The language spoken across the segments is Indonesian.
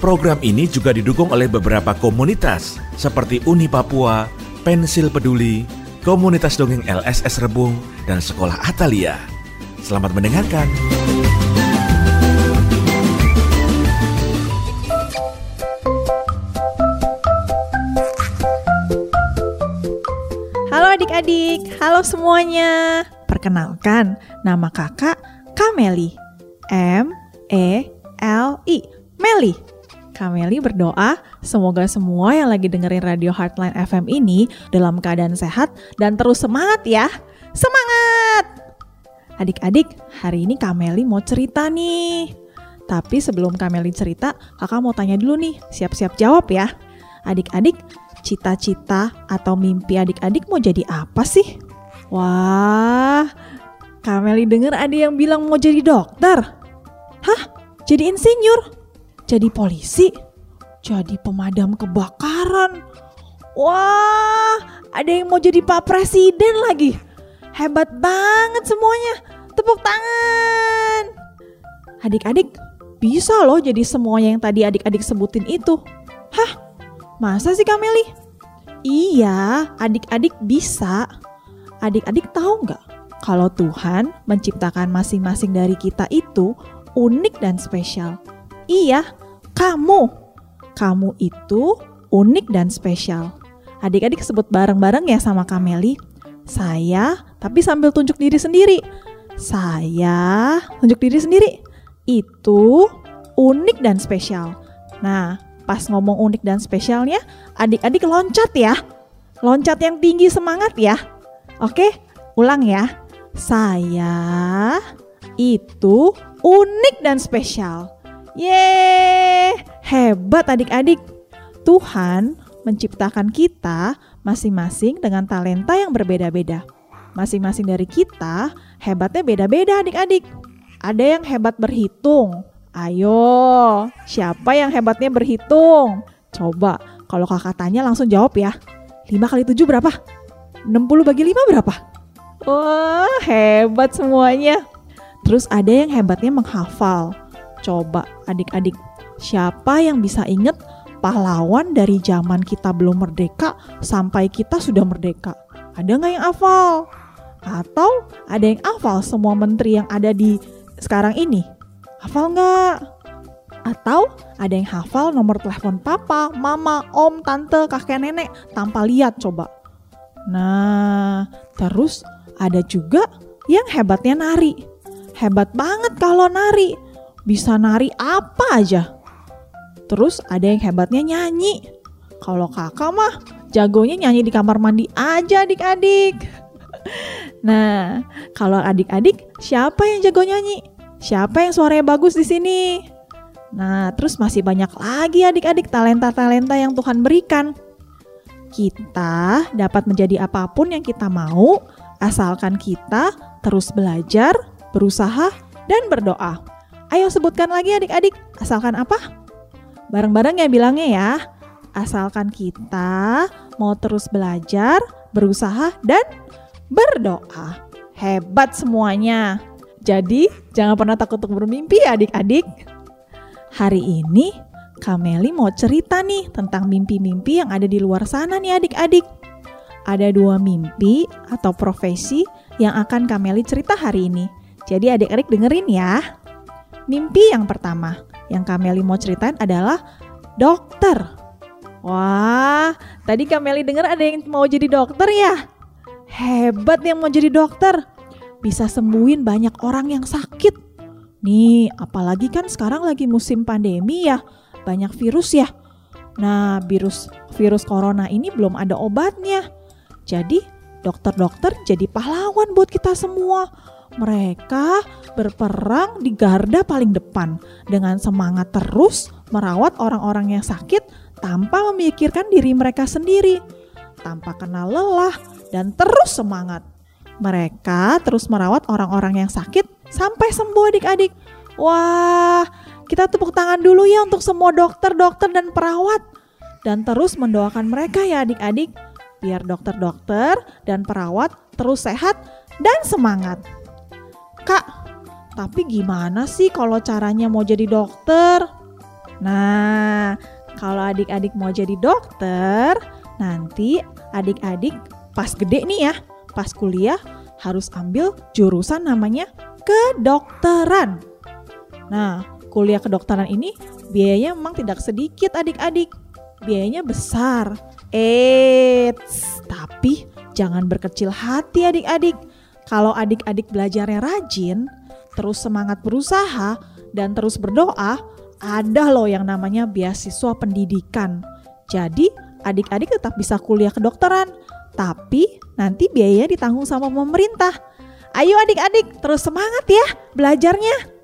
Program ini juga didukung oleh beberapa komunitas seperti Uni Papua, Pensil Peduli, komunitas dongeng LSS Rebung, dan sekolah Atalia. Selamat mendengarkan. Halo adik-adik, halo semuanya. Perkenalkan, nama kakak Kameli. M E L I. Meli. Kameli berdoa semoga semua yang lagi dengerin Radio Heartline FM ini dalam keadaan sehat dan terus semangat ya. Semangat! Adik-adik, hari ini Kameli mau cerita nih. Tapi sebelum Kameli cerita, kakak mau tanya dulu nih, siap-siap jawab ya. Adik-adik, cita-cita atau mimpi adik-adik mau jadi apa sih? Wah, Kameli denger ada yang bilang mau jadi dokter. Hah? Jadi insinyur? Jadi polisi, jadi pemadam kebakaran. Wah, ada yang mau jadi Pak Presiden lagi. Hebat banget semuanya. Tepuk tangan. Adik-adik, bisa loh jadi semuanya yang tadi adik-adik sebutin itu. Hah? Masa sih Kameli? Iya, adik-adik bisa. Adik-adik tahu nggak kalau Tuhan menciptakan masing-masing dari kita itu unik dan spesial. Iya, kamu. Kamu itu unik dan spesial. Adik-adik sebut bareng-bareng ya sama Kameli. Saya, tapi sambil tunjuk diri sendiri. Saya, tunjuk diri sendiri. Itu unik dan spesial. Nah, pas ngomong unik dan spesialnya, adik-adik loncat ya. Loncat yang tinggi semangat ya. Oke, ulang ya. Saya itu unik dan spesial. Yeay, hebat adik-adik. Tuhan menciptakan kita masing-masing dengan talenta yang berbeda-beda. Masing-masing dari kita hebatnya beda-beda adik-adik. Ada yang hebat berhitung. Ayo, siapa yang hebatnya berhitung? Coba, kalau kakak tanya langsung jawab ya. 5 kali 7 berapa? 60 bagi 5 berapa? Wah, hebat semuanya. Terus ada yang hebatnya menghafal. Coba adik-adik, siapa yang bisa inget pahlawan dari zaman kita belum merdeka sampai kita sudah merdeka? Ada nggak yang hafal? Atau ada yang hafal semua menteri yang ada di sekarang ini? Hafal nggak? Atau ada yang hafal nomor telepon papa, mama, om, tante, kakek nenek tanpa lihat coba. Nah, terus ada juga yang hebatnya nari. Hebat banget kalau nari bisa nari apa aja. Terus ada yang hebatnya nyanyi. Kalau kakak mah jagonya nyanyi di kamar mandi aja adik-adik. Nah, kalau adik-adik siapa yang jago nyanyi? Siapa yang suaranya bagus di sini? Nah, terus masih banyak lagi adik-adik talenta-talenta yang Tuhan berikan. Kita dapat menjadi apa pun yang kita mau, asalkan kita terus belajar, berusaha, dan berdoa. Ayo sebutkan lagi adik-adik, asalkan apa? Bareng-bareng ya bilangnya ya. Asalkan kita mau terus belajar, berusaha, dan berdoa. Hebat semuanya. Jadi jangan pernah takut untuk bermimpi ya adik-adik. Hari ini Kameli mau cerita nih tentang mimpi-mimpi yang ada di luar sana nih adik-adik. Ada dua mimpi atau profesi yang akan Kameli cerita hari ini. Jadi adik-adik dengerin ya. Mimpi yang pertama yang Kameli mau ceritain adalah dokter. Wah, tadi Kameli dengar ada yang mau jadi dokter ya? Hebat yang mau jadi dokter. Bisa sembuhin banyak orang yang sakit. Nih, apalagi kan sekarang lagi musim pandemi ya. Banyak virus ya. Nah, virus virus corona ini belum ada obatnya. Jadi, dokter-dokter jadi pahlawan buat kita semua mereka berperang di garda paling depan dengan semangat terus merawat orang-orang yang sakit tanpa memikirkan diri mereka sendiri, tanpa kenal lelah dan terus semangat. Mereka terus merawat orang-orang yang sakit sampai sembuh adik-adik. Wah, kita tepuk tangan dulu ya untuk semua dokter-dokter dan perawat. Dan terus mendoakan mereka ya adik-adik. Biar dokter-dokter dan perawat terus sehat dan semangat. Kak, tapi gimana sih kalau caranya mau jadi dokter? Nah, kalau adik-adik mau jadi dokter, nanti adik-adik pas gede nih ya, pas kuliah harus ambil jurusan namanya kedokteran. Nah, kuliah kedokteran ini biayanya memang tidak sedikit adik-adik. Biayanya besar. Eits, tapi jangan berkecil hati adik-adik. Kalau adik-adik belajarnya rajin, terus semangat berusaha, dan terus berdoa, ada loh yang namanya beasiswa pendidikan. Jadi adik-adik tetap bisa kuliah kedokteran, tapi nanti biayanya ditanggung sama pemerintah. Ayo adik-adik, terus semangat ya belajarnya.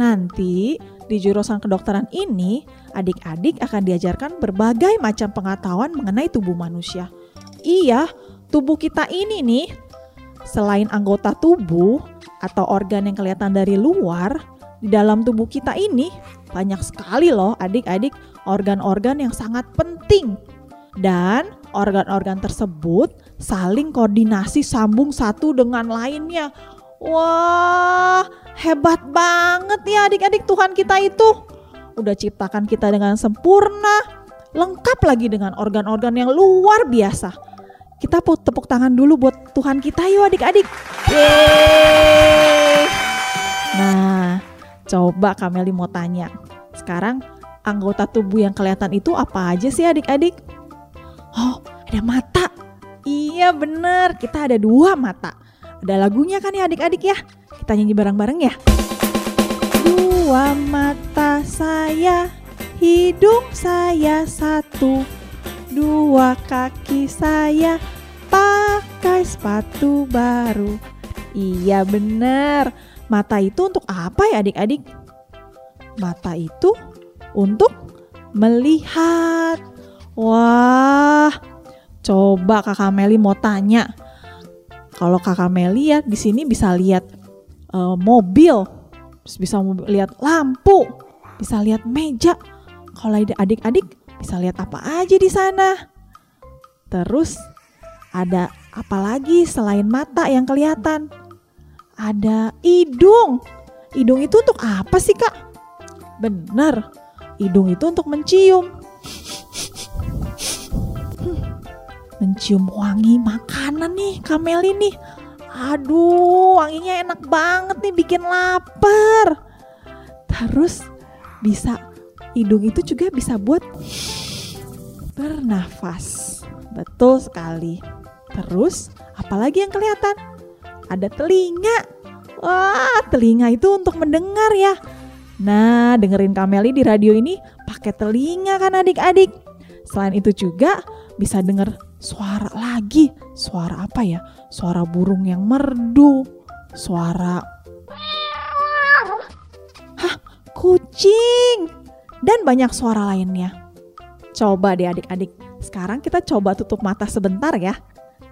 Nanti di jurusan kedokteran ini, adik-adik akan diajarkan berbagai macam pengetahuan mengenai tubuh manusia. Iya, tubuh kita ini nih, selain anggota tubuh atau organ yang kelihatan dari luar, di dalam tubuh kita ini banyak sekali loh adik-adik organ-organ yang sangat penting. Dan organ-organ tersebut saling koordinasi sambung satu dengan lainnya. Wah, hebat banget ya adik-adik Tuhan kita itu. Udah ciptakan kita dengan sempurna, lengkap lagi dengan organ-organ yang luar biasa. Kita tepuk tangan dulu buat Tuhan kita yuk adik-adik. Yeay. Nah, coba Kameli mau tanya. Sekarang anggota tubuh yang kelihatan itu apa aja sih adik-adik? Oh, ada mata. Iya bener, kita ada dua mata. Ada lagunya kan ya adik-adik ya? Kita nyanyi bareng-bareng ya. Dua mata saya, hidung saya satu, dua kaki saya pakai sepatu baru. Iya bener, mata itu untuk apa ya adik-adik? Mata itu untuk melihat. Wah, coba kakak Meli mau tanya, kalau kakak Meli ya di sini bisa lihat uh, mobil, bisa lihat lampu, bisa lihat meja. Kalau adik-adik bisa lihat apa aja di sana. Terus ada apa lagi selain mata yang kelihatan? Ada hidung. Hidung itu untuk apa sih kak? Bener, hidung itu untuk mencium. mencium wangi makanan nih Kamel ini. Aduh, wanginya enak banget nih bikin lapar. Terus bisa hidung itu juga bisa buat bernafas. Betul sekali. Terus apalagi yang kelihatan? Ada telinga. Wah, telinga itu untuk mendengar ya. Nah, dengerin Kameli di radio ini pakai telinga kan adik-adik. Selain itu juga bisa denger suara lagi. Suara apa ya? Suara burung yang merdu. Suara Hah, kucing. Dan banyak suara lainnya. Coba deh adik-adik. Sekarang kita coba tutup mata sebentar ya.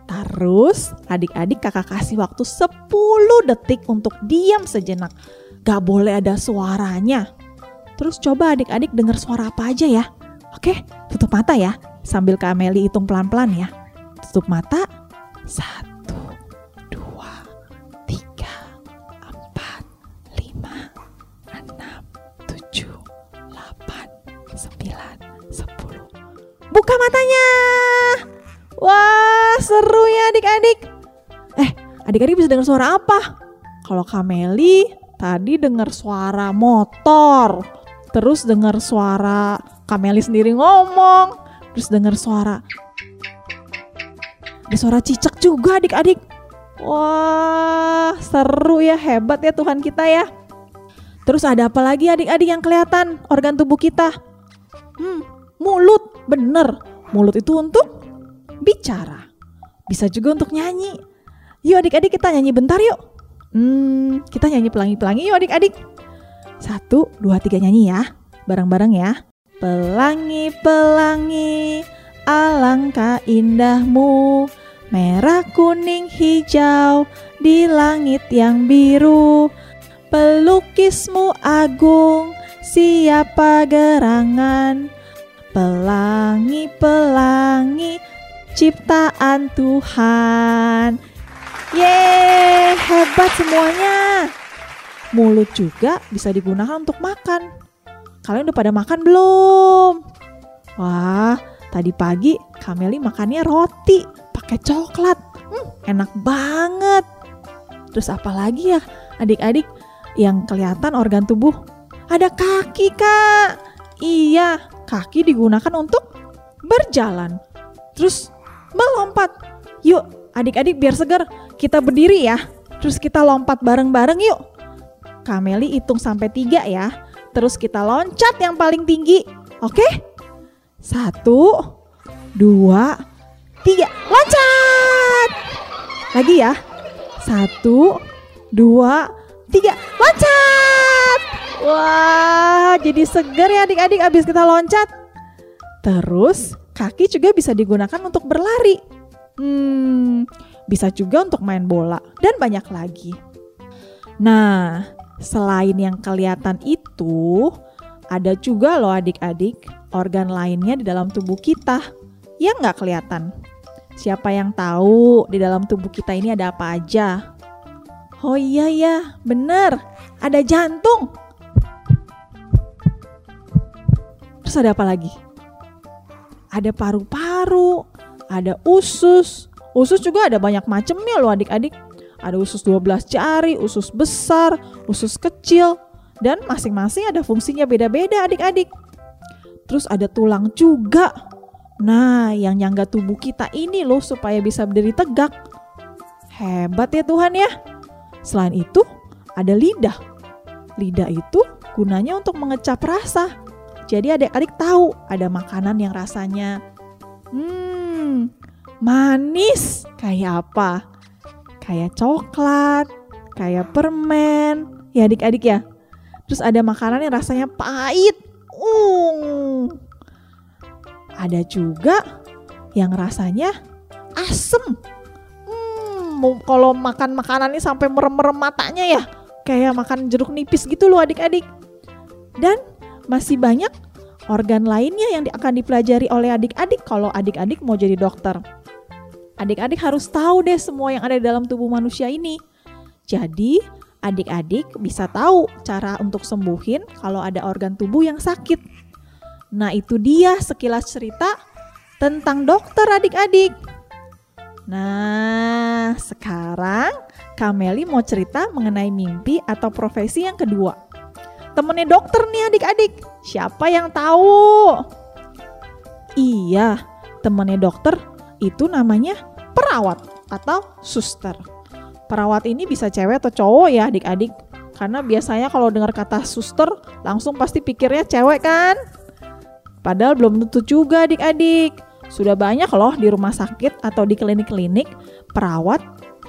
Terus adik-adik kakak kasih waktu 10 detik untuk diam sejenak. Gak boleh ada suaranya. Terus coba adik-adik dengar suara apa aja ya. Oke, tutup mata ya sambil Kak Meli hitung pelan-pelan ya. Tutup mata. Satu, matanya. Wah, seru ya adik-adik. Eh, adik-adik bisa dengar suara apa? Kalau Kameli tadi dengar suara motor, terus dengar suara Kameli sendiri ngomong, terus dengar suara ada suara cicak juga adik-adik wah seru ya hebat ya Tuhan kita ya terus ada apa lagi adik-adik yang kelihatan organ tubuh kita hmm mulut bener mulut itu untuk bicara. Bisa juga untuk nyanyi. Yuk adik-adik kita nyanyi bentar yuk. Hmm kita nyanyi pelangi-pelangi yuk adik-adik. Satu dua tiga nyanyi ya. Bareng-bareng ya. Pelangi, pelangi, alangkah indahmu. Merah, kuning, hijau di langit yang biru. Pelukismu agung, siapa gerangan Pelangi, pelangi, ciptaan Tuhan Yeay, hebat semuanya Mulut juga bisa digunakan untuk makan Kalian udah pada makan belum? Wah, tadi pagi Kameli makannya roti pakai coklat. Hmm, enak banget. Terus apa lagi ya adik-adik yang kelihatan organ tubuh? Ada kaki kak. Iya, kaki digunakan untuk berjalan. Terus melompat. Yuk adik-adik biar segar kita berdiri ya. Terus kita lompat bareng-bareng yuk. Kameli hitung sampai tiga ya. Terus kita loncat yang paling tinggi. Oke? Satu, dua, tiga. Loncat! Lagi ya. Satu, dua, tiga. Loncat! Wah, jadi seger ya adik-adik abis kita loncat. Terus kaki juga bisa digunakan untuk berlari. Hmm, bisa juga untuk main bola dan banyak lagi. Nah, Selain yang kelihatan itu, ada juga loh adik-adik organ lainnya di dalam tubuh kita yang nggak kelihatan. Siapa yang tahu di dalam tubuh kita ini ada apa aja? Oh iya ya, bener, ada jantung. Ada apa lagi? Ada paru-paru, ada usus. Usus juga ada banyak macamnya loh adik-adik. Ada usus 12 jari, usus besar, usus kecil, dan masing-masing ada fungsinya beda-beda adik-adik. Terus ada tulang juga. Nah, yang nyangga tubuh kita ini loh supaya bisa berdiri tegak. Hebat ya Tuhan ya. Selain itu, ada lidah. Lidah itu gunanya untuk mengecap rasa. Jadi adik-adik tahu ada makanan yang rasanya hmm, manis kayak apa kayak coklat, kayak permen, ya adik-adik ya. Terus ada makanan yang rasanya pahit. Uh. Ada juga yang rasanya asem. Hmm, kalau makan makanan ini sampai merem-merem matanya ya. Kayak makan jeruk nipis gitu loh adik-adik. Dan masih banyak organ lainnya yang akan dipelajari oleh adik-adik kalau adik-adik mau jadi dokter. Adik-adik harus tahu deh semua yang ada di dalam tubuh manusia ini. Jadi, adik-adik bisa tahu cara untuk sembuhin kalau ada organ tubuh yang sakit. Nah, itu dia sekilas cerita tentang dokter adik-adik. Nah, sekarang Kameli mau cerita mengenai mimpi atau profesi yang kedua. Temennya dokter nih adik-adik. Siapa yang tahu? Iya, temennya dokter itu namanya perawat atau suster. Perawat ini bisa cewek atau cowok ya adik-adik. Karena biasanya kalau dengar kata suster langsung pasti pikirnya cewek kan? Padahal belum tentu juga adik-adik. Sudah banyak loh di rumah sakit atau di klinik-klinik perawat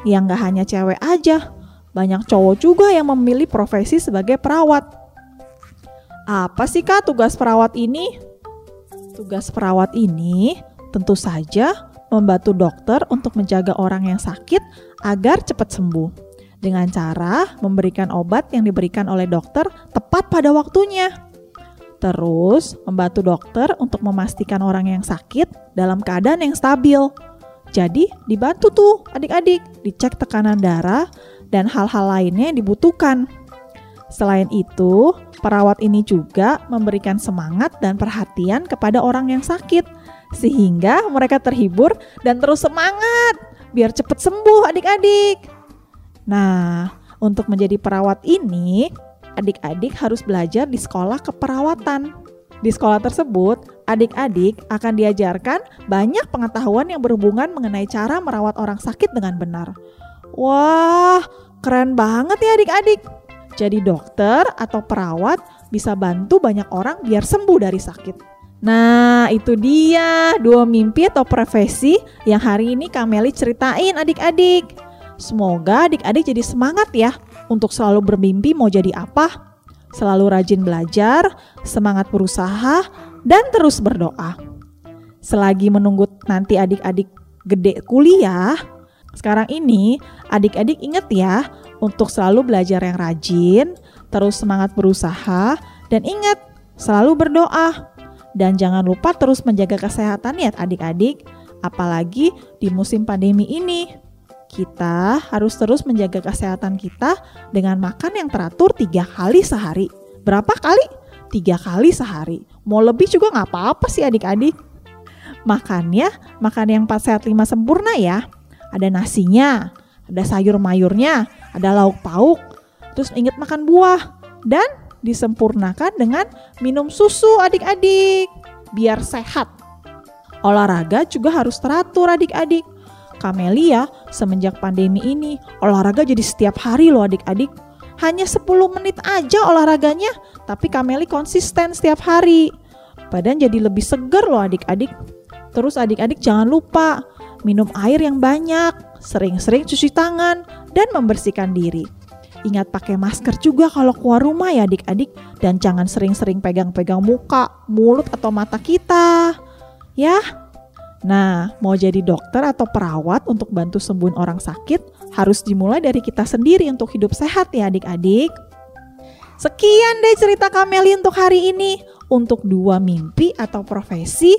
yang gak hanya cewek aja. Banyak cowok juga yang memilih profesi sebagai perawat. Apa sih kak tugas perawat ini? Tugas perawat ini tentu saja membantu dokter untuk menjaga orang yang sakit agar cepat sembuh dengan cara memberikan obat yang diberikan oleh dokter tepat pada waktunya. Terus, membantu dokter untuk memastikan orang yang sakit dalam keadaan yang stabil. Jadi, dibantu tuh adik-adik, dicek tekanan darah dan hal-hal lainnya yang dibutuhkan. Selain itu, perawat ini juga memberikan semangat dan perhatian kepada orang yang sakit sehingga mereka terhibur dan terus semangat biar cepat sembuh adik-adik. Nah, untuk menjadi perawat ini, adik-adik harus belajar di sekolah keperawatan. Di sekolah tersebut, adik-adik akan diajarkan banyak pengetahuan yang berhubungan mengenai cara merawat orang sakit dengan benar. Wah, keren banget ya adik-adik. Jadi dokter atau perawat bisa bantu banyak orang biar sembuh dari sakit. Nah, itu dia dua mimpi atau profesi yang hari ini Kameli ceritain adik-adik. Semoga adik-adik jadi semangat ya untuk selalu bermimpi mau jadi apa, selalu rajin belajar, semangat berusaha, dan terus berdoa. Selagi menunggu nanti adik-adik gede kuliah, sekarang ini adik-adik ingat ya untuk selalu belajar yang rajin, terus semangat berusaha, dan ingat selalu berdoa. Dan jangan lupa terus menjaga kesehatan ya adik-adik, apalagi di musim pandemi ini. Kita harus terus menjaga kesehatan kita dengan makan yang teratur tiga kali sehari. Berapa kali? Tiga kali sehari. Mau lebih juga nggak apa-apa sih adik-adik. Makannya, makan yang 4 sehat 5 sempurna ya. Ada nasinya, ada sayur mayurnya, ada lauk pauk. Terus ingat makan buah. Dan disempurnakan dengan minum susu adik-adik. Biar sehat. Olahraga juga harus teratur adik-adik Kamelia semenjak pandemi ini olahraga jadi setiap hari loh adik-adik. Hanya 10 menit aja olahraganya, tapi Kameli konsisten setiap hari. Badan jadi lebih segar loh adik-adik. Terus adik-adik jangan lupa minum air yang banyak, sering-sering cuci tangan, dan membersihkan diri. Ingat pakai masker juga kalau keluar rumah ya adik-adik dan jangan sering-sering pegang-pegang muka, mulut atau mata kita. Ya, Nah, mau jadi dokter atau perawat untuk bantu sembuhin orang sakit harus dimulai dari kita sendiri untuk hidup sehat ya adik-adik. Sekian deh cerita Kameli untuk hari ini. Untuk dua mimpi atau profesi,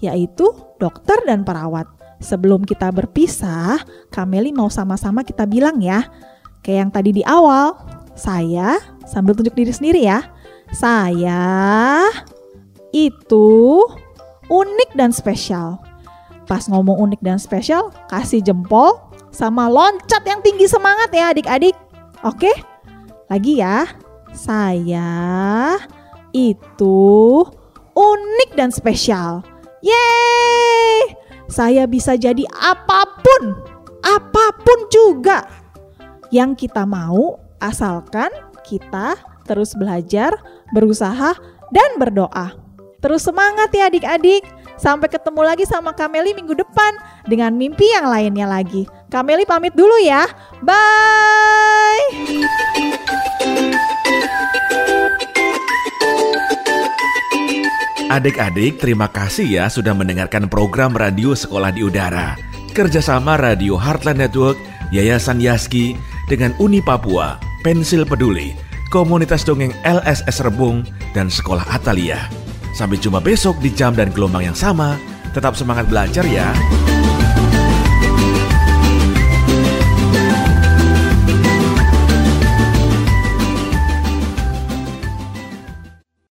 yaitu dokter dan perawat. Sebelum kita berpisah, Kameli mau sama-sama kita bilang ya. Kayak yang tadi di awal, saya sambil tunjuk diri sendiri ya. Saya itu unik dan spesial. Pas ngomong unik dan spesial, kasih jempol sama loncat yang tinggi semangat ya adik-adik. Oke? Lagi ya. Saya itu unik dan spesial. Yeay! Saya bisa jadi apa pun, apa pun juga yang kita mau asalkan kita terus belajar, berusaha, dan berdoa. Terus semangat ya adik-adik. Sampai ketemu lagi sama Kameli minggu depan dengan mimpi yang lainnya lagi. Kameli pamit dulu ya. Bye. Adik-adik, terima kasih ya sudah mendengarkan program Radio Sekolah di Udara. Kerjasama Radio Heartland Network, Yayasan Yaski, dengan Uni Papua, Pensil Peduli, Komunitas Dongeng LSS Rebung, dan Sekolah Atalia. Sampai jumpa besok di jam dan gelombang yang sama. Tetap semangat belajar ya.